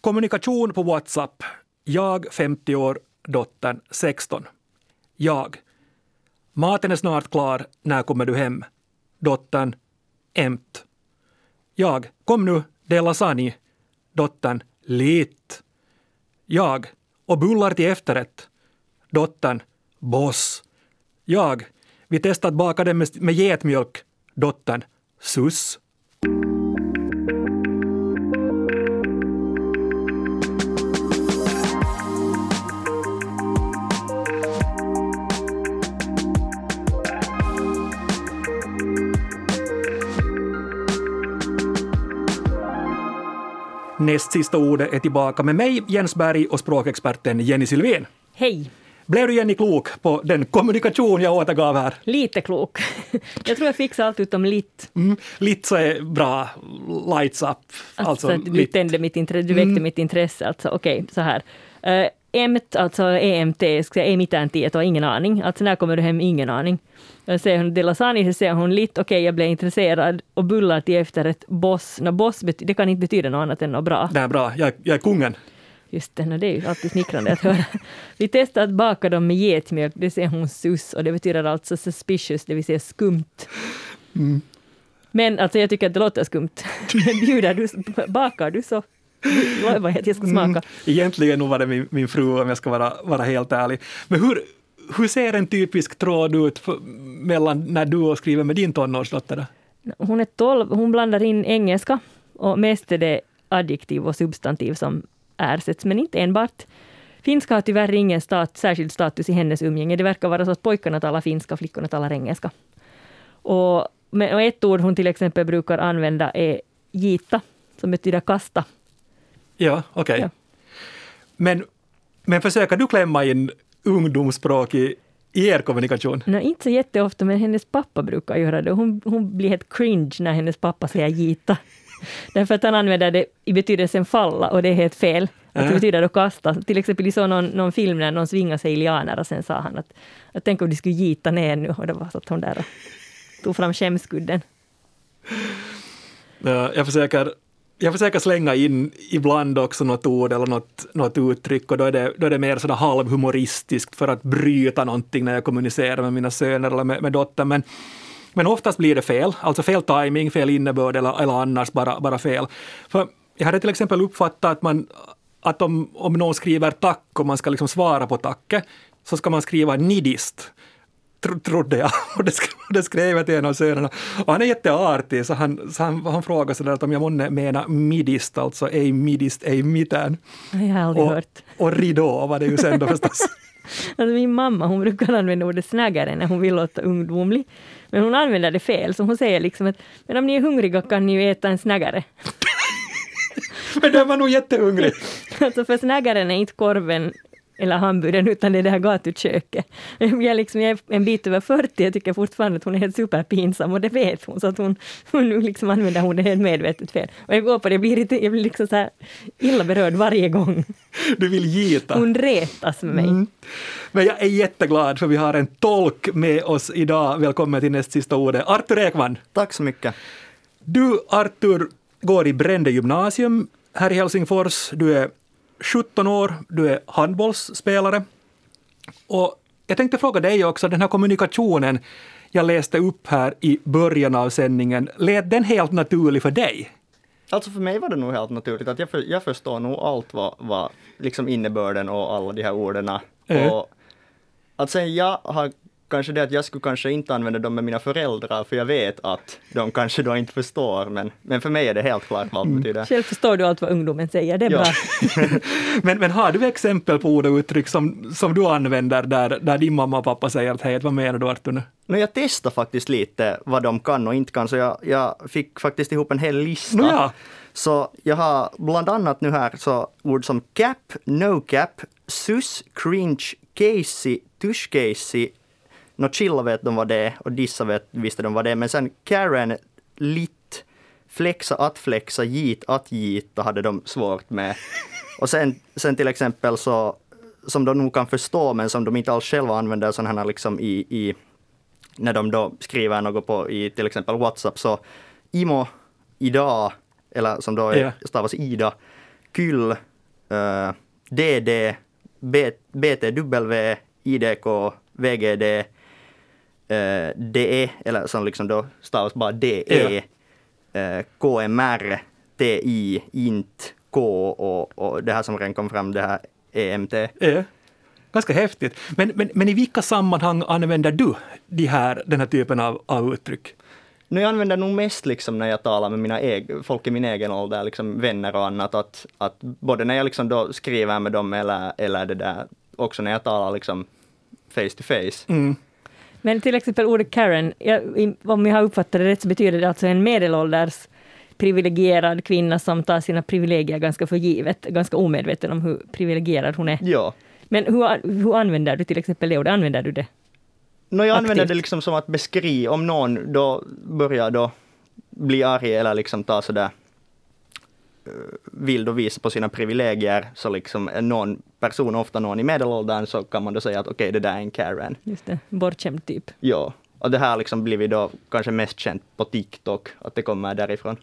Kommunikation på WhatsApp. Jag 50 år, dottern 16. Jag. Maten är snart klar, när kommer du hem? Dottern. Emt. Jag. Kom nu, det är lasagne. Dottern. Lit. Jag. Och bullar till efterrätt. Dottern. Boss. Jag. Vi testat baka den med, med getmjölk. Dottern. Sus. Näst sista ordet är tillbaka med mig, Jens Berg och språkexperten Jenny Sylvén. Hej! Blev du Jenny klok på den kommunikation jag återgav här? Lite klok. Jag tror jag fixar allt utom lit. Mm, lit så är bra, lights up. Alltså, alltså du tände mitt intresse, du väckte mm. mitt intresse. Alltså, Okej, okay, så här. Uh, EMT, alltså EMT, ska emittern tid, har ingen aning. Alltså när kommer du hem? Ingen aning. Jag säger hon de lasagne, så säger hon lite, okej okay, jag blev intresserad och bullar till efterrätt, boss. No, boss det kan inte betyda något annat än något bra. Det är bra, jag, jag är kungen. Just det, no, det är ju alltid smickrande att höra. Vi testade att baka dem med getmjölk, det säger hon sus och det betyder alltså suspicious, det vill säga skumt. Mm. Men alltså jag tycker att det låter skumt. Bjuder du, bakar du så lovar jag ska smaka. Mm, egentligen nog var det min, min fru om jag ska vara, vara helt ärlig. Men hur, hur ser en typisk tråd ut för, mellan när du skriver med din tonårsdotter? Hon är 12, hon blandar in engelska och mest är det adjektiv och substantiv som ersätts, men inte enbart. Finska har tyvärr ingen stat, särskild status i hennes umgänge. Det verkar vara så att pojkarna talar finska och flickorna talar engelska. Och, och ett ord hon till exempel brukar använda är gita, som betyder kasta. Ja, okej. Okay. Ja. Men, men försöker du klämma in ungdomsspråk i, i er kommunikation? No, inte så jätteofta, men hennes pappa brukar göra det. Hon, hon blir helt cringe när hennes pappa säger gita. Därför att han använder det i betydelsen falla och det är helt fel. Att det betyder att kasta. Till exempel i så någon, någon film när någon svingar sig i lianer och sen sa han att, att tänk om de skulle gita ner nu och det var så att hon där och tog fram skämskudden. Jag försöker jag försöker slänga in ibland också något ord eller något, något uttryck och då är det, då är det mer sådär halvhumoristiskt för att bryta någonting när jag kommunicerar med mina söner eller med, med dottern. Men, men oftast blir det fel, alltså fel timing, fel innebörd eller, eller annars bara, bara fel. För jag hade till exempel uppfattat att, man, att om, om någon skriver tack och man ska liksom svara på tacket så ska man skriva nidist tro, trodde jag. Och det, skrev, det skrev jag till en av sönerna. Och han är jätteartig, så han, så han, han frågade sådär att om jag månne menar midist, alltså ej midist, ej mitään. Jag har aldrig och, hört. Och ridå var det ju sen då förstås. Alltså min mamma hon brukar använda ordet snaggare när hon vill låta ungdomlig. Men hon använder det fel, så hon säger liksom att men om ni är hungriga kan ni ju äta en snaggare. men den var nog jättehungrig. alltså för snaggaren är inte korven eller hamburgaren, utan det är det här gatuköket. Jag är, liksom, jag är en bit över 40, jag tycker fortfarande att hon är helt superpinsam och det vet hon, så att hon, hon liksom använder hon det helt medvetet fel. Och jag går på det, jag blir, jag blir liksom så här illa berörd varje gång. Du vill gita? Hon retas med mig. Mm. Men jag är jätteglad för vi har en tolk med oss idag. Välkommen till näst sista ordet. Artur Ekman. Tack så mycket. Du, Artur, går i Brände gymnasium här i Helsingfors. Du är 17 år, du är handbollsspelare. Och jag tänkte fråga dig också, den här kommunikationen jag läste upp här i början av sändningen, lät den helt naturlig för dig? Alltså för mig var det nog helt naturligt att jag, för, jag förstår nog allt vad, vad liksom innebörden och alla de här orden. Mm. Och att sen jag har kanske det att jag skulle kanske inte använda dem med mina föräldrar, för jag vet att de kanske då inte förstår, men, men för mig är det helt klart vad allt mm. betyder. Själv förstår du allt vad ungdomen säger, det är ja. bra. men, men har du exempel på ord och uttryck som, som du använder där, där din mamma och pappa säger att hej, vad menar du Artur nu? No, jag testar faktiskt lite vad de kan och inte kan, så jag, jag fick faktiskt ihop en hel lista. No, ja. Så jag har bland annat nu här så ord som cap, no cap, sus, cringe, casey, tush casey, Nå, chilla vet de vad det är och dissa vet, visste de vad det är. Men sen Karen, lit, flexa, att flexa, git, att gita hade de svårt med. Och sen, sen till exempel så, som de nog kan förstå men som de inte alls själva använder sådana här liksom i, i, när de då skriver något på i till exempel WhatsApp så imo, idag, eller som då är, stavas Ida, kyll, uh, DD, B, BTW, IDK, VGD, uh, DE, eller som liksom då stavas bara DE, uh, KMR, TI, INT, K och, och det här som redan kom fram, det här EMT. Ja. Ganska häftigt. Men, men, men i vilka sammanhang använder du de här, den här typen av, av uttryck? Nu jag använder nog mest liksom när jag talar med mina eg- folk i min egen ålder, liksom vänner och annat, att, att både när jag liksom då skriver med dem eller, eller det där, också när jag talar liksom face to face. Mm. Men till exempel ordet Karen, jag, om jag har uppfattat det rätt så betyder det alltså en medelålders privilegierad kvinna som tar sina privilegier ganska för givet, ganska omedveten om hur privilegierad hon är. Ja. Men hur, hur använder du till exempel det ordet? Använder du det? No, jag använder Aktivt. det liksom som att beskriva, om någon då börjar då bli arg eller liksom ta sådär vill då visa på sina privilegier, så liksom är någon person, ofta någon i medelåldern, så kan man då säga att okej, det där är en Karen. Just det, bortskämd typ. Ja, och det här har liksom blivit då kanske mest känt på TikTok, att det kommer därifrån.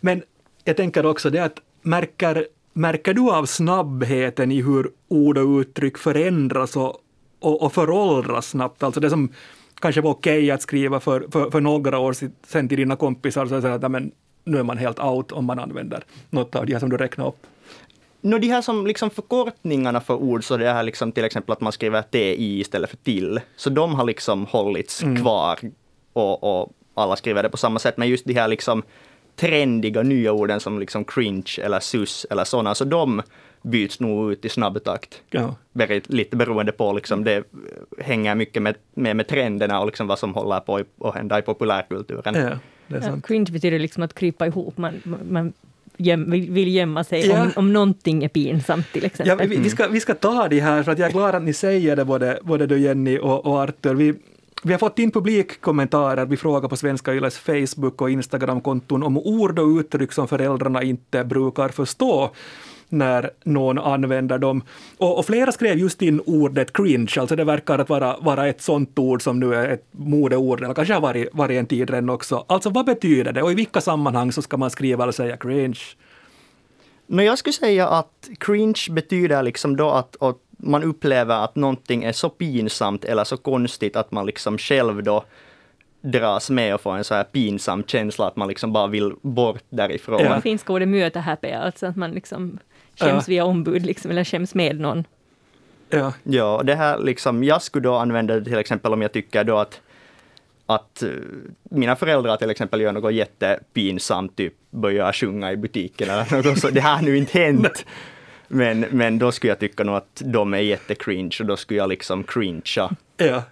Men jag tänker också det att märker, märker du av snabbheten i hur ord och uttryck förändras och, och, och föråldras snabbt? Alltså det som kanske var okej att skriva för, för, för några år sedan till dina kompisar, så att "Nej, men, nu är man helt out om man använder något av de här som du räknade upp. No, de här som liksom förkortningarna för ord, så det är liksom till exempel att man skriver TI istället för till. Så de har liksom hållits kvar och, och alla skriver det på samma sätt. Men just de här liksom trendiga nya orden som liksom cringe eller sus eller sådana, så de byts nog ut i snabb takt. Ja. Lite beroende på, liksom, det hänger mycket med, med, med trenderna och liksom vad som håller på att hända i populärkulturen. Ja, det är Ja, sant. cringe betyder liksom att krypa ihop. Man, man göm, vill gömma sig Ja. om, om någonting är pinsamt till Ja, exempel. vi, vi, ska, vi ska ta de här, för att jag är glad att ni säger det, både, både du Jenny och, och Arthur. Vi, vi har fått in publikkommentarer, vi frågar på Svenska Yles Facebook och Instagramkonton om ord och uttryck som föräldrarna inte brukar förstå när någon använder dem. Och, och flera skrev just in ordet cringe, alltså det verkar att vara, vara ett sånt ord som nu är ett modeord, eller kanske har varit, varit en tid redan också. Alltså vad betyder det och i vilka sammanhang så ska man skriva eller säga cringe? Men jag skulle säga att cringe betyder liksom då att, att man upplever att någonting är så pinsamt eller så konstigt att man liksom själv då dras med och får en så här pinsam känsla att man liksom bara vill bort därifrån. Ja. Det finska ordet myötähäpeä, alltså att man liksom skäms Ja. via ombud liksom, eller skäms med någon. Ja. Ja, och det här liksom, jag skulle då använda det till exempel om jag tycker då att, att eh, mina föräldrar till exempel gör något jättepinsamt, typ börjar sjunga i butiken eller något så. Det här har nu inte hänt. Men, men då skulle jag tycka nog att de är jättecringe och då skulle jag liksom cringea. Ja.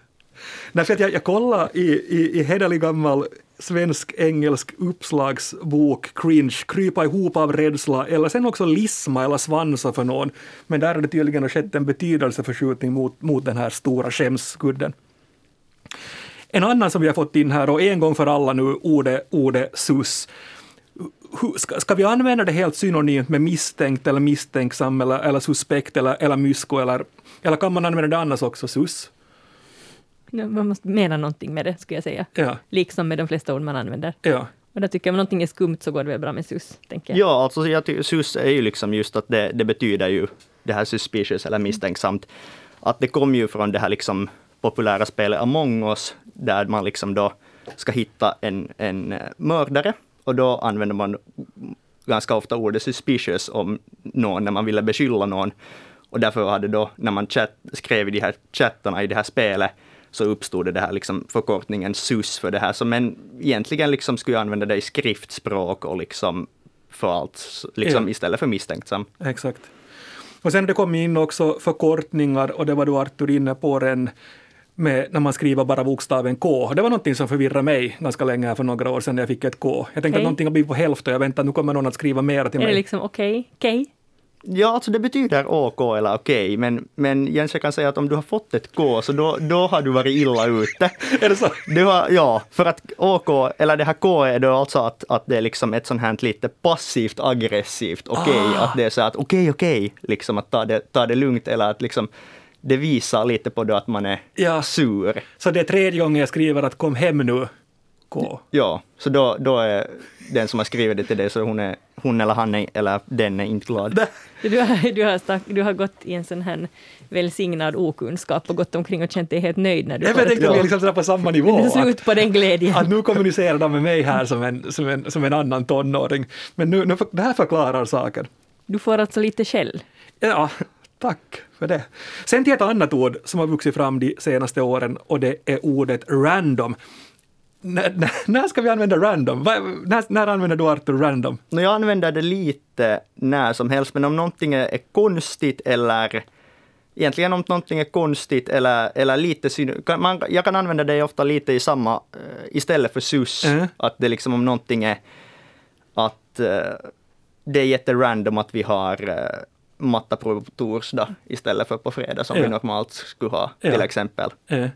Därför att jag, jag kollade i, i, i hederlig gammal svensk-engelsk uppslagsbok Cringe, krypa ihop av rädsla eller sen också lisma eller svansa för någon. Men där har det tydligen skett en betydelseförskjutning mot, mot den här stora skämskudden. En annan som vi har fått in här och en gång för alla nu ordet, ordet sus. Ska, ska vi använda det helt synonymt med misstänkt eller misstänksam eller, eller suspekt eller, eller mysko eller, eller kan man använda det annars också, sus? Man måste mena någonting med det, skulle jag säga. Ja, Liksom med de flesta ord man använder. ja. Och där tycker jag om någonting är skumt så går det väl bra med sus, tänker jag. Ja, alltså jag tycker sus är ju liksom just att det, det betyder ju det här suspicious eller misstänksamt. Att det kom ju från det här liksom populära spelet Among us, där man liksom då ska hitta en, en eh, mördare. Och då använder man ganska ofta ordet suspicious om någon, när man ville beskylla någon. Och därför hade då, när man chatt, skrev i de här chattarna i det här spelet, så uppstod det, det här liksom förkortningen SUS för det här. Så men egentligen liksom skulle jag använda det i skriftspråk och liksom för allt, liksom Ja. istället för misstänksam. Exakt. Och sen det kommit in också förkortningar och det var du Artur inne på den med när man skriver bara bokstaven K. Det var någonting som förvirrade mig ganska länge här för några år sedan när jag fick ett K. Jag tänkte Okej. att någonting har blivit på hälften och jag väntar nu kommer någon att skriva mer till Är det mig. liksom okej, okej? Ja, alltså det betyder OK eller okej, men, men Jens, jag kan säga att om du har fått ett K, så då, då har du varit illa ute. Är det så? Det var, ja, för att OK, eller det här K är då alltså att, att det är liksom ett sånt här lite passivt aggressivt okej, Ah. att det är så att okej, okej, liksom att ta det, ta det lugnt eller att liksom det visar lite på det att man är Ja. sur. Så det är tredje gången jag skriver att kom hem nu. K. Ja, så då, då är den som har skrivit det till dig, så hon, är, hon eller han är, eller den är inte glad. Du har, du, har stack, du har gått i en sån här välsignad okunskap och gått omkring och känt dig helt nöjd när du Jag tänkte att vi är liksom sådär på samma nivå. Det är slut på den glädjen. Att nu kommunicerar de med mig här som en, som en, som en annan tonåring. Men nu, nu, det här förklarar saken. Du får alltså lite skäll. Ja, tack för det. Sen till ett annat ord som har vuxit fram de senaste åren och det är ordet random. När, ska vi använda random? Va, när, när använder du Arthur random? Nå, jag använder det lite när som helst, men om någonting är konstigt eller Egentligen om någonting är konstigt eller, eller lite syn- kan man, Jag kan använda det ofta lite i samma, eh, istället för sus. Mm. Att det liksom om någonting är att eh, det är jätterandom att vi har uh, mattaprov på torsdag istället för på fredag som Ja. vi normalt skulle ha, Ja. till exempel. Eh.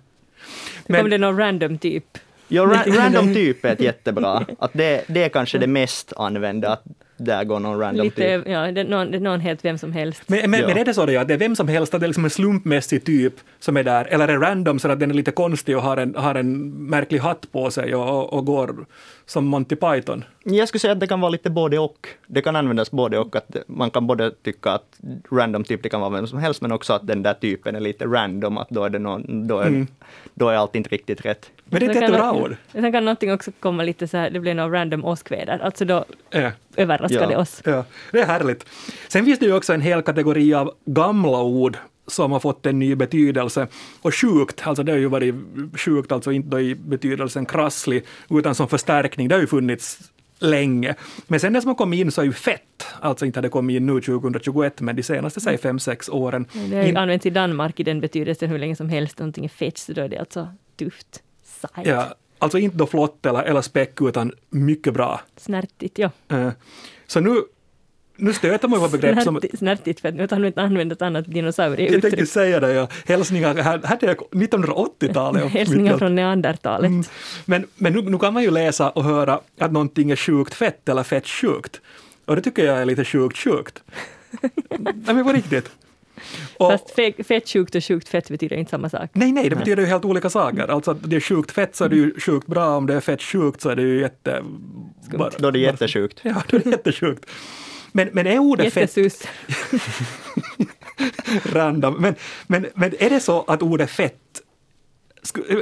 Men, Kom det någon random typ? Ja, ra- random typ är ett jättebra. Att det, det är kanske det mest använda, att där går någon random Lite, typ. ja, det, är någon, det är någon helt vem som helst. Men, men, Ja. men är det så då, att det är vem som helst, att det är liksom en slumpmässig typ som är där, eller är det random så att den är lite konstig och har en, har en märklig hatt på sig och, och, och går som Monty Python? Jag skulle säga att det kan vara lite både och. Det kan användas både och. Att man kan både tycka att random typ det kan vara vem som helst, men också att den där typen är lite random. Att då är, det någon, då är, Mm. då är allt inte riktigt rätt. Men det är ett Sen kan jättebra ord. Sen kan någonting också komma lite så här, det blir någon random åskväder. Alltså då Ja. överraskar Ja. det oss. Ja, det är härligt. Sen finns det ju också en hel kategori av gamla ord som har fått en ny betydelse. Och sjukt, alltså det har ju varit sjukt, alltså inte i betydelsen krasslig, utan som förstärkning, det har ju funnits länge. Men sen det som har kommit in så är ju fett, alltså inte har det kommit in nu 2021, men de senaste, säg fem sex åren. Det har ju använts i Danmark i den betydelsen hur länge som helst. Någonting är fett, så då är det alltså tufft. Sajt. ja, alltså inte då flott eller, eller späck, utan mycket bra. Snärtigt, ja. Eh, Så nu, nu stöter man ju på begrepp som... Snärtigt, för att nu har du inte använt ett annat Jag tänkte dinosaurieuttryck. säga det, ja. hälsningar, här, här är 1980-talet. och Hälsningar från neandertalet. Mm. Men, men nu, nu kan man ju läsa och höra att någonting är sjukt fett eller fett sjukt. Och det tycker jag är lite sjukt sjukt. Nej men på riktigt. Och, Fast fe- fett sjukt och sjukt fett betyder inte samma sak. nej, nej, det betyder ju helt olika saker. Alltså att det är sjukt fett så är det ju sjukt bra, om det är fett sjukt så är det ju jätte... bara- Då är det jättesjukt. Ja, då är det jättesjukt. Men, men är ordet fett random. Men, men, men är det så att ordet fett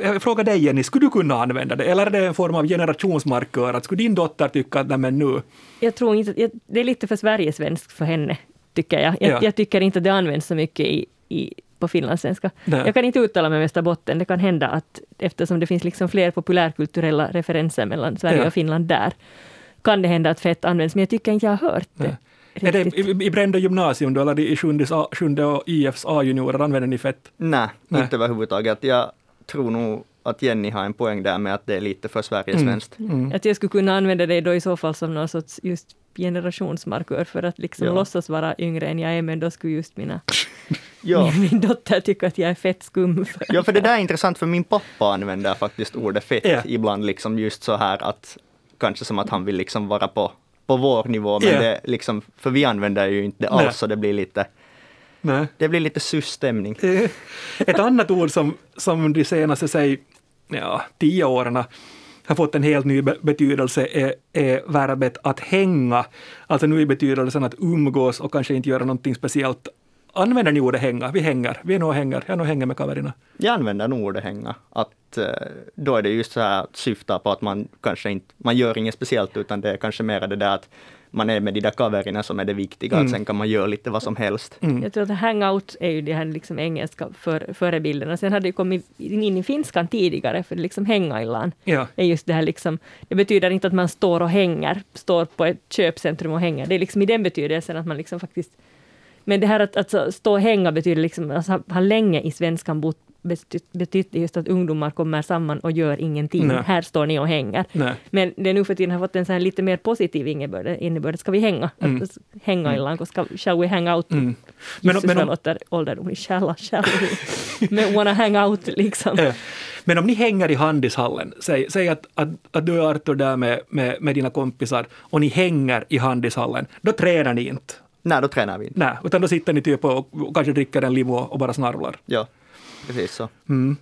Jag frågar dig Jenny, skulle du kunna använda det? Eller är det en form av generationsmarkör? Att skulle din dotter tycka att men nu, Jag tror inte, det är lite för Sverigesvenskt för henne, tycker jag. Jag, Ja. jag tycker inte att det används så mycket i, i, på finlandssvenska. Nej. Jag kan inte uttala mig med Österbotten. Det kan hända att eftersom det finns liksom fler populärkulturella referenser mellan Sverige Ja. och Finland där, kan det hända att fett används, men jag tycker inte jag har hört det. är det i, i Brände gymnasium då, eller i sjunde, sjunde och IFs A-juniorer, använder ni fett? Nej, Nej. inte överhuvudtaget. Jag tror nog att Jenny har en poäng där med att det är lite för Sverigesvenskt. Mm. Att jag skulle kunna använda det då i så fall som någon sorts just generationsmarkör för att liksom Ja. låtsas vara yngre än jag är, men då skulle just mina, Ja. min, min dotter tycka att jag är fett skum. För ja, för det där är intressant, för min pappa använder faktiskt ordet fett Ja. ibland, liksom just så här att kanske som att han vill liksom vara på, på vår nivå, men Ja. det liksom, för vi använder ju inte det Nej. alls, så det blir lite, Nej. det blir lite sus-stämning. Ett annat ord som, som de senaste, säg, ja, tio åren har fått en helt ny be- betydelse är, är verbet att hänga. Alltså nu i betydelsen att umgås och kanske inte göra någonting speciellt. Använder ni ordet hänga? Vi hänger. Vi är nog hänger. Jag är nog hänger med kaverna. Jag använder nog ordet hänga. Att eh, då är det just så här att syfta på att man kanske inte, man gör inget speciellt utan det är kanske mer det där att man är med de där kaverna som är det viktiga, Mm. sen kan man göra lite vad som helst. Mm. Jag tror att hangout är ju de här liksom engelska för, förebilderna. Sen hade det kommit in i finskan tidigare, för det liksom hängaillan Ja. är just det här liksom, det betyder inte att man står och hänger, står på ett köpcentrum och hänger. Det är liksom i den betydelsen att man liksom faktiskt men det här att, att stå och hänga betyder liksom, alltså, har länge i svenskan bot- betytt, betytt just att ungdomar kommer samman och gör ingenting. Nej. Här står ni och hänger. Nej. Men det nu för tiden har fått en sån lite mer positiv innebörd. Ska vi hänga? Mm. Att, hänga illan, ska, shall we hang out? Mm. Men, Jesus men, om, låter ålderdomligt. Shall, shall we? Men wanna hang out liksom. eh, men om ni hänger i handishallen, säg, säg att, att, att du är Artur där med, med, med dina kompisar och ni hänger i handishallen, då tränar ni inte. Nej, då tränar vi inte. Nej, utan då sitter ni typ och, och kanske dricker en limo och bara snarvlar. Ja, precis så. Mm.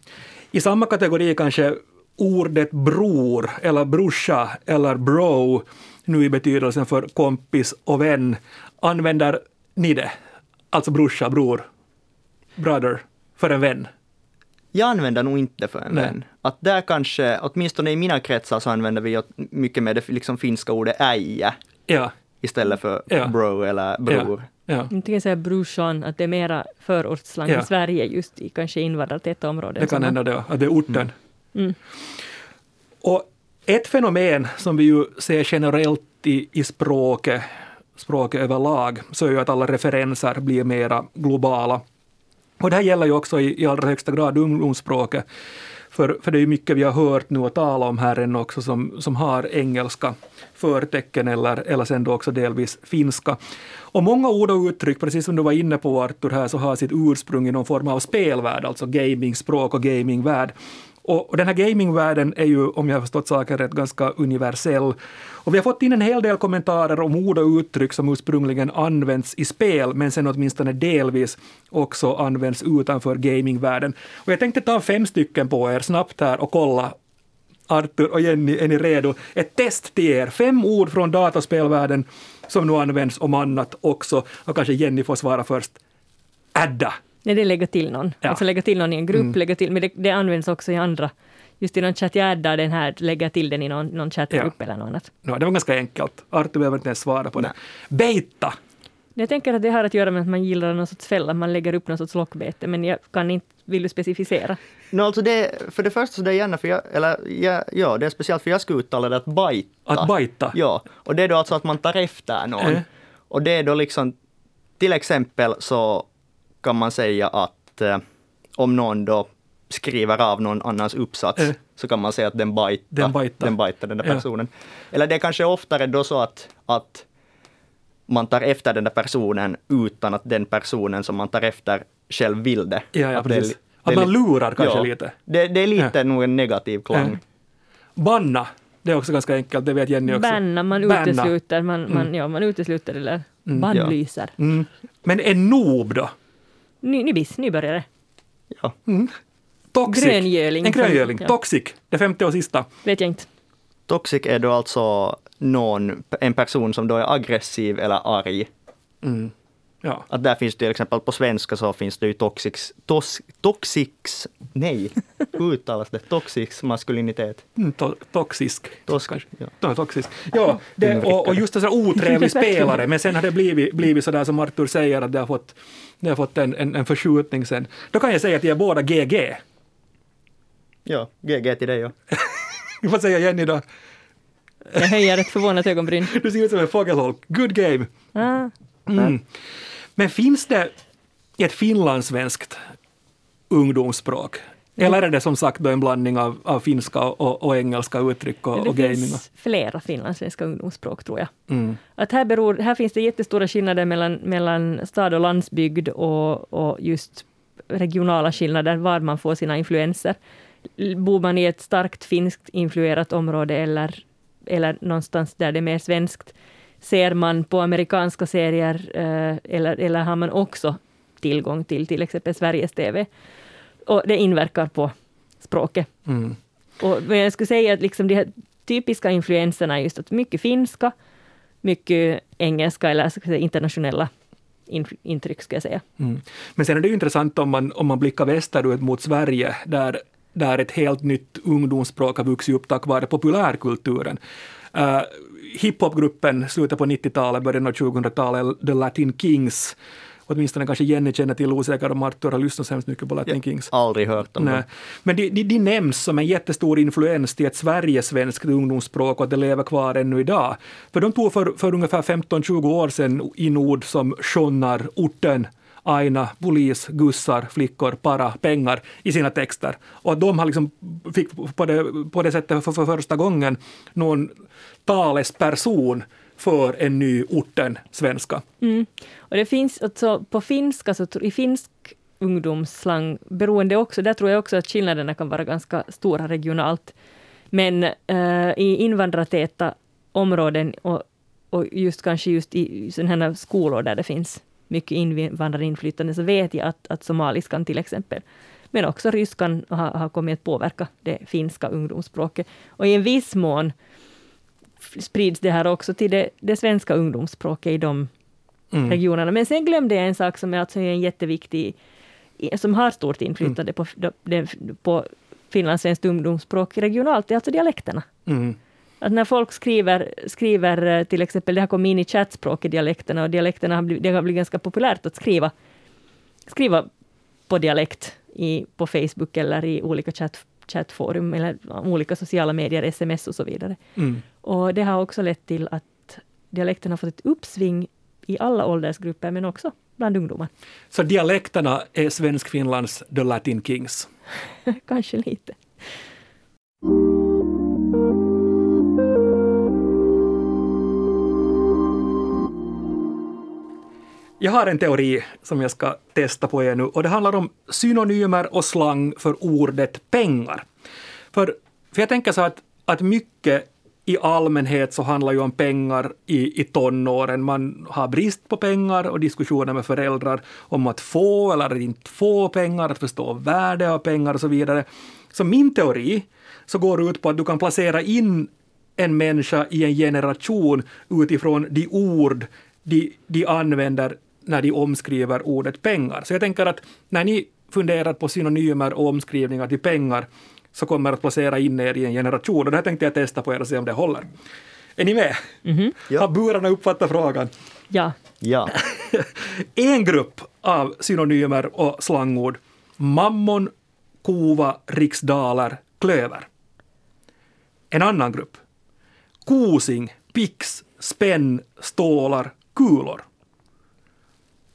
I samma kategori kanske ordet bror eller brorsa eller bro nu i betydelsen för kompis och vän. Använder ni det? Alltså brorsa, bror, brother, för en vän? Jag använder nog inte för en Nej. vän. Att där kanske, åtminstone i mina kretsar så använder vi mycket med det liksom finska ordet äijä Ja, istället för Ja. bro eller bror. ja. Jag tänker säga brorsan, att det är mera förortsslang Ja. i Sverige, just i kanske invandrartäta områden. Det kan hända det, att det är orten. Mm. Och ett fenomen som vi ju ser generellt i, i språket, språket överlag, så är ju att alla referenser blir mera globala. Och det här gäller ju också i, i allra högsta grad ungdomsspråket. För, för det är ju mycket vi har hört nu och tala om här än också som, som har engelska förtecken eller, eller sen då också delvis finska. Och många ord och uttryck, precis som du var inne på Artur här, så har sitt ursprung i någon form av spelvärld, alltså gamingspråk och gamingvärld. Och, och den här gamingvärlden är ju, om jag har förstått saken rätt, ganska universell. Och vi har fått in en hel del kommentarer om ord och uttryck som ursprungligen används i spel, men sen åtminstone delvis också används utanför gamingvärlden. Och jag tänkte ta fem stycken på er snabbt här och kolla Arthur och Jenny, är ni redo? Ett test till er. Fem ord från dataspelvärlden som nu används om annat också. Och kanske Jenny får svara först. Adda. Nej, det är lägga till någon. Ja. Alltså lägga till någon i en grupp, Mm. lägga till, men det, det används också i andra. Just i någon chatt, jag addar den här, lägga till den i någon, någon chattgrupp eller något annat. No, det var ganska enkelt. Arthur behöver inte ens svara på det. Beita. Jag tänker att det har att göra med att man gillar någon sorts fälla, man lägger upp någon sorts lockbete, men jag kan inte, vill du specificera? No, alltså det, för det första så det är gärna för jag, eller ja, ja, det är speciellt för jag ska uttala det att bajta. Att bajta. Ja, och det är då alltså att man tar efter någon. Eh. Och det är då liksom, till exempel så kan man säga att eh, om någon då skriver av någon annans uppsats Eh. så kan man säga att den bajtar Den bajtar. den, bajtar den där Ja. personen. Eller det är kanske oftare då så att, att man tar efter den där personen utan att den personen som man tar efter själv vill det. Ja, ja Att det Att det är man lurar kanske ja, lite. Det, det är lite nog en negativ klang. Banna. Det är också ganska enkelt, det vet Jenny också. Banna, man Banna. utesluter, man, man, ja, man utesluter eller bannlyser. Mm. Men en noob då? Ny, nybis, nybörjare. Ja. Toxic. Gröngöling. En gröngöling. Ja. Toxic. Det femte och sista. Vet jag inte. Toxic är då alltså någon, en person som då är aggressiv eller arg. Mm. Ja. Att där finns till exempel på svenska så finns det ju toxics, tos, toxics, nej, hur uttalas det? Toxics maskulinitet. Mm, to- toxisk. Tos, Kanske. ja. Ja, toxisk. Ja, det, och, och just en sån otrevlig spelare, men sen har det blivit, blivit sådär som Arthur säger, att det har fått, det har fått en, en, en förskjutning sen. Då kan jag säga att de är båda GG. Ja, GG till dig ja. Får säga Jenny då, Jag höjer ett förvånat ögonbryn. du ser ut som en fågelholk. Good game. Ah, Mm. Men finns det ett finlandssvenskt ungdomsspråk? Eller är det som sagt då en blandning av, av finska och, och engelska uttryck och, det och gaming? finns flera finlandssvenska ungdomsspråk tror jag. Mm. Att här, beror, här finns det jättestora skillnader mellan, mellan stad och landsbygd och, och just regionala skillnader, var man får sina influenser. Bor man i ett starkt finskt influerat område eller, eller någonstans där det är mer svenskt, ser man på amerikanska serier eh, eller, eller har man också tillgång till till exempel Sveriges TV. Och det inverkar på språket. Mm. Och, men jag skulle säga att liksom de här typiska influenserna är just att mycket finska, mycket engelska eller säga, internationella intryck, ska jag säga. Mm. Men sen är det ju intressant om man, om man blickar västerut mot Sverige, där, där ett helt nytt ungdomsspråk har vuxit upp tack vare populärkulturen. Uh, Hiphopgruppen slutet på 90-talet, början av 2000-talet, The Latin Kings, åtminstone kanske Jenny känner till, osäker om Arthur har lyssnat så hemskt mycket på Latin Kings. Aldrig hört om det. Men de, de, de nämns som en jättestor influens till ett Sverigesvenskt ungdomsspråk och att det lever kvar ännu idag. För de tog för, för ungefär 15-20 år sedan in ord som sjunnar, orten, aina, polis, gussar, flickor, para, pengar i sina texter. Och att de har liksom fick på det, på det sättet för, för första gången någon talesperson för en ny orten svenska. Mm. Och det finns alltså på finska, så, i finsk ungdomsslang, beroende också, där tror jag också att skillnaderna kan vara ganska stora regionalt. Men eh, i invandrartäta områden och, och just kanske just i sådana här skolor där det finns mycket invandrarinflytande, så vet jag att, att somaliskan till exempel Men också ryskan har, har kommit att påverka det finska ungdomsspråket. Och i en viss mån sprids det här också till det, det svenska ungdomsspråket i de mm. regionerna. Men sen glömde jag en sak som är alltså en jätteviktig, som har stort inflytande mm. på, på finlandssvenskt ungdomsspråk regionalt, det är alltså dialekterna. Mm. Att när folk skriver, skriver eh, till exempel, det har kommit in i chattspråk i dialekterna och dialekterna har blivit, det har blivit ganska populärt att skriva, skriva på dialekt i, på Facebook eller i olika chatt, chattforum eller olika sociala medier, sms och så vidare. Mm. Och det har också lett till att dialekterna har fått ett uppsving i alla åldersgrupper, men också bland ungdomar. Så dialekterna är Svenskfinlands The Latin Kings? Kanske lite. Jag har en teori som jag ska testa på er nu och det handlar om synonymer och slang för ordet pengar. För, för jag tänker så att, att mycket i allmänhet så handlar ju om pengar i, i tonåren. Man har brist på pengar och diskussioner med föräldrar om att få eller inte få pengar, att förstå värde av pengar och så vidare. Så min teori så går ut på att du kan placera in en människa i en generation utifrån de ord de, de använder när de omskriver ordet pengar. Så jag tänker att när ni funderar på synonymer och omskrivningar till pengar så kommer att placera in er i en generation. Och det här tänkte jag testa på er och se om det håller. Är ni med? Mm -hmm. ja. Har burarna uppfattat frågan? Ja. ja. en grupp av synonymer och slangord. Mammon, kova, riksdaler, klöver. En annan grupp. Kosing, pix, spänn, stålar, kulor.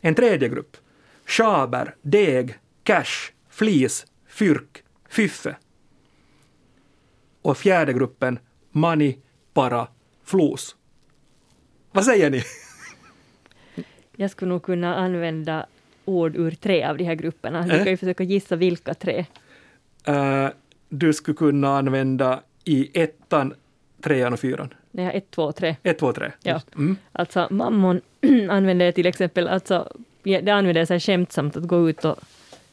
En tredje grupp. Schaber, deg, cash, flis, fyrk, fyffe och fjärde gruppen Mani, Para, Flos. Vad säger ni? Jag skulle nog kunna använda ord ur tre av de här grupperna. Du kan ju försöka gissa vilka tre. Uh, du skulle kunna använda i ettan, trean och fyran. Nej, ett, två, tre. Ett, två, tre. Ja. Mm. Alltså mammon använder jag till exempel, alltså, det använder jag skämtsamt att gå ut och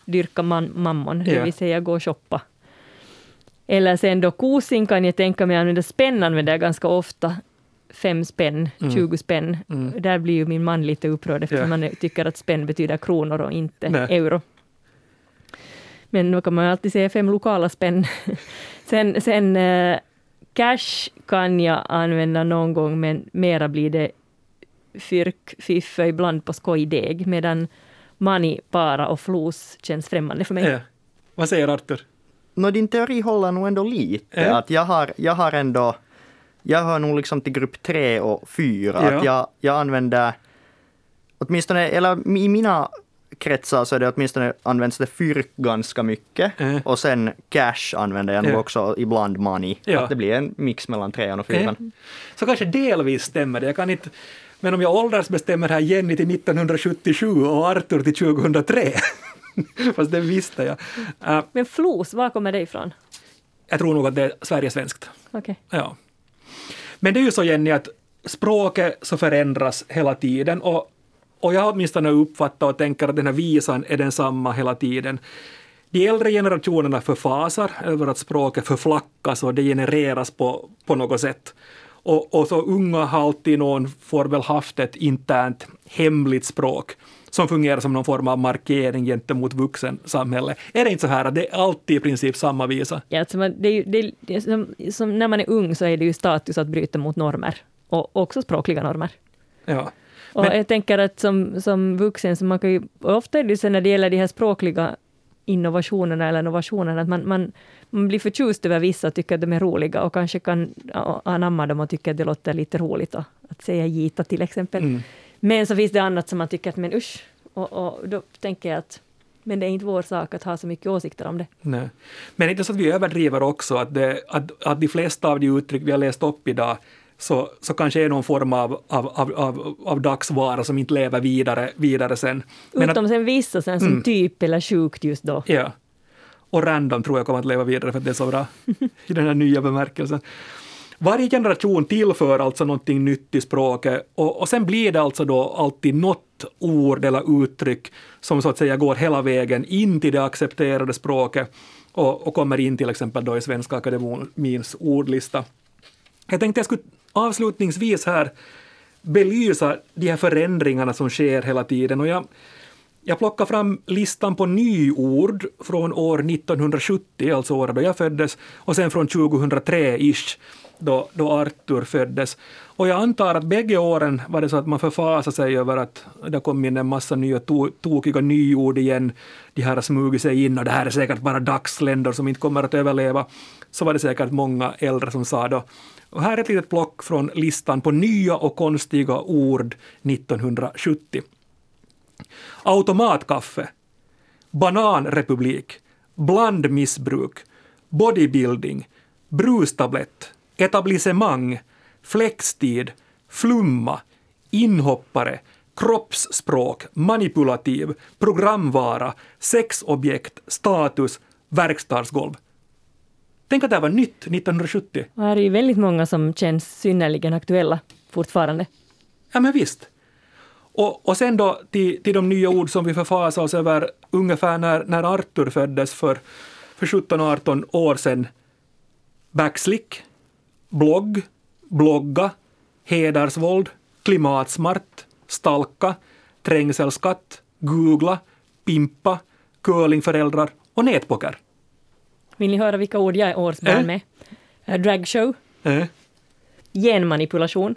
dyrka man, mammon, ja. det vill säga gå och shoppa. Eller sen då kosing kan jag tänka mig använda, spänn använder jag ganska ofta. Fem spänn, mm. 20 spänn. Mm. Där blir ju min man lite upprörd eftersom ja. man tycker att spänn betyder kronor och inte Nej. euro. Men då kan man alltid säga fem lokala spänn. sen sen uh, cash kan jag använda någon gång, men mera blir det fyrk, fiffe, ibland på skojdeg, medan money, para och flos känns främmande för mig. Ja. Vad säger Arthur? no, din teori håller nog ändå lite. Äh? Att jag, har, jag har ändå, jag hör nog liksom till grupp tre och fyra. Ja. Att jag, jag använder, åtminstone, eller i mina kretsar så är det åtminstone används det fyrk ganska mycket. Äh. Och sen cash använder jag nog också ibland money. Ja. Att det blir en mix mellan trean och fyran. Äh. Så kanske delvis stämmer det. Jag kan inte men om jag åldersbestämmer här Jenny till 1977 och Arthur till 2003 Fast det visste jag. Uh, Men flos, var kommer det ifrån? Jag tror nog att det är Sverigesvenskt. Okay. Ja. Men det är ju så Jenny att språket så förändras hela tiden och, och jag har åtminstone uppfattat och tänker att den här visan är densamma hela tiden. De äldre generationerna förfasar över att språket förflackas och degenereras på, på något sätt. Och, och så unga har alltid någon, får väl haft ett internt hemligt språk som fungerar som någon form av markering gentemot vuxensamhället. Är det inte så här att det är alltid i princip samma visa? Ja, alltså man, det det är, som, som när man är ung så är det ju status att bryta mot normer, och också språkliga normer. Ja. Och jag tänker att som, som vuxen, så man kan ju, ofta är det så när det gäller de här språkliga innovationerna eller innovationerna, att man, man, man blir förtjust över vissa och tycker att de är roliga och kanske kan anamma dem och tycker att det låter lite roligt att, att säga gita till exempel. Mm. Men så finns det annat som man tycker att men usch, och, och då tänker jag att men det är inte vår sak att ha så mycket åsikter om det. Nej. Men inte så att vi överdriver också, att, det, att, att de flesta av de uttryck vi har läst upp idag så, så kanske är någon form av, av, av, av, av dagsvara som inte lever vidare, vidare sen. Men Utom att, sen vissa sen som mm. typ eller sjukt just då. Ja. Och random tror jag kommer att leva vidare för att det är så bra i den här nya bemärkelsen. varje generation tillför alltså någonting nytt i språket och, och sen blir det alltså då alltid något ord eller uttryck som så att säga går hela vägen in till det accepterade språket och, och kommer in till exempel då i Svenska Akademins ordlista. Jag tänkte jag skulle avslutningsvis här belysa de här förändringarna som sker hela tiden. Och jag, jag plockar fram listan på nyord från år 1970, alltså året då jag föddes, och sen från 2003-ish, då, då Arthur föddes. Och jag antar att bägge åren var det så att man förfasade sig över att det kom in en massa nya to tokiga nyord igen. De här har smugit sig in och det här är säkert bara dagsländor som inte kommer att överleva. Så var det säkert många äldre som sa då. Och här är ett litet plock från listan på nya och konstiga ord 1970. Automatkaffe, bananrepublik, blandmissbruk, bodybuilding, brustablett, etablissemang, flextid, flumma, inhoppare, kroppsspråk, manipulativ, programvara, sexobjekt, status, verkstadsgolv. Tänk att det här var nytt 1970. Och här är ju väldigt många som känns synnerligen aktuella fortfarande. Ja men visst. Och, och sen då till, till de nya ord som vi förfasar oss över ungefär när, när Arthur föddes för, för 17-18 år sedan. Backslick, blogg, blogga, hedersvåld, klimatsmart, stalka, trängselskatt, googla, pimpa, curlingföräldrar och nätpoker. Vill ni höra vilka ord jag är årsbarn Äh? med? Eh, Dragshow, Eh? genmanipulation,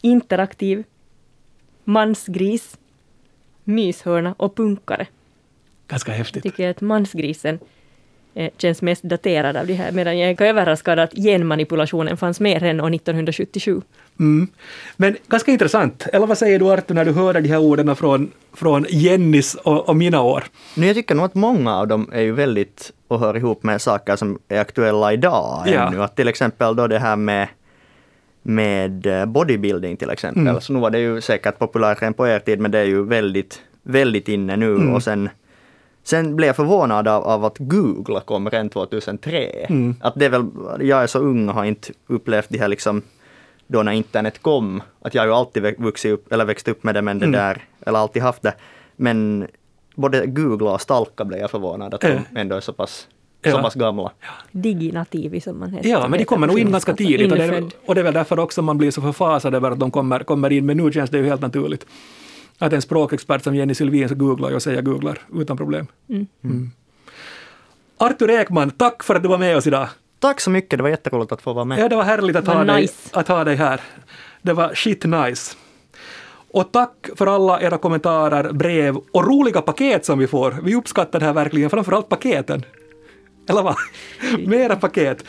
interaktiv, mansgris, myshörna och punkare. Ganska häftigt. tycker jag att mansgrisen eh, känns mest daterad av de här, medan jag är överraskad att genmanipulationen fanns redan år 1977. Mm. Men ganska intressant. Eller vad säger du Artur när du hör de här orden från, från Jennys och, och mina år? Nu jag tycker nog att många av dem är ju väldigt och hör ihop med saker som är aktuella idag Ja. ännu. Att till exempel då det här med med eh, bodybuilding till exempel. Mm. Så nu var det ju säkert populärt redan på er tid men det är ju väldigt, väldigt inne nu Mm. och sen Sen blev jag förvånad av, av att Google kom redan 2003. Mm. Att det är väl, jag är så ung och har inte upplevt det här liksom då när internet kom. Att jag har ju alltid vuxit upp, eller växt upp med det men det Mm. där, eller alltid haft det. Men både Google och Stalka blev jag förvånad att de ändå är så pass, Ja. så pass gamla. Diginativi som man heter. Ja, men de kommer nog in ganska tidigt och det, och det är väl därför också man blir så förfasad över att de kommer, kommer in, men nu känns det ju helt naturligt. Att en språkexpert som Jenny Sylvin så googlar jag och säger googlar utan problem. Mm. Artur Ekman, tack för att du var med oss idag. Tack så mycket, det var jätteroligt att få vara med. Ja, det var härligt att, Vad ha, dig, nice. att ha dig här. Det var shit nice. Och tack för alla era kommentarer, brev och roliga paket som vi får. Vi uppskattar det här verkligen, framförallt paketen. Eller vad? Mera paket.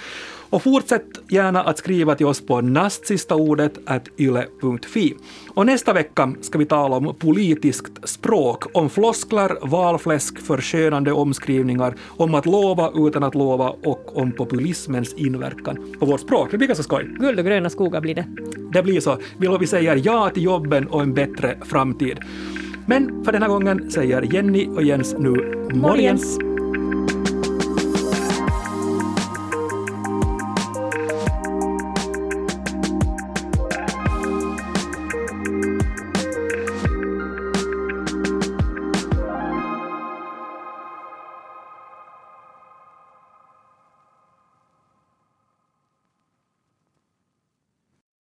Och fortsätt gärna att skriva till oss på nastsistaordet yle.fi. Och nästa vecka ska vi tala om politiskt språk, om floskler, valfläsk, förskönande omskrivningar, om att lova utan att lova och om populismens inverkan på vårt språk. Det blir ganska skoj. Guld och gröna skogar blir det. Det blir så. Vi vi säger ja till jobben och en bättre framtid. Men för den här gången säger Jenny och Jens nu morgens. Morgens.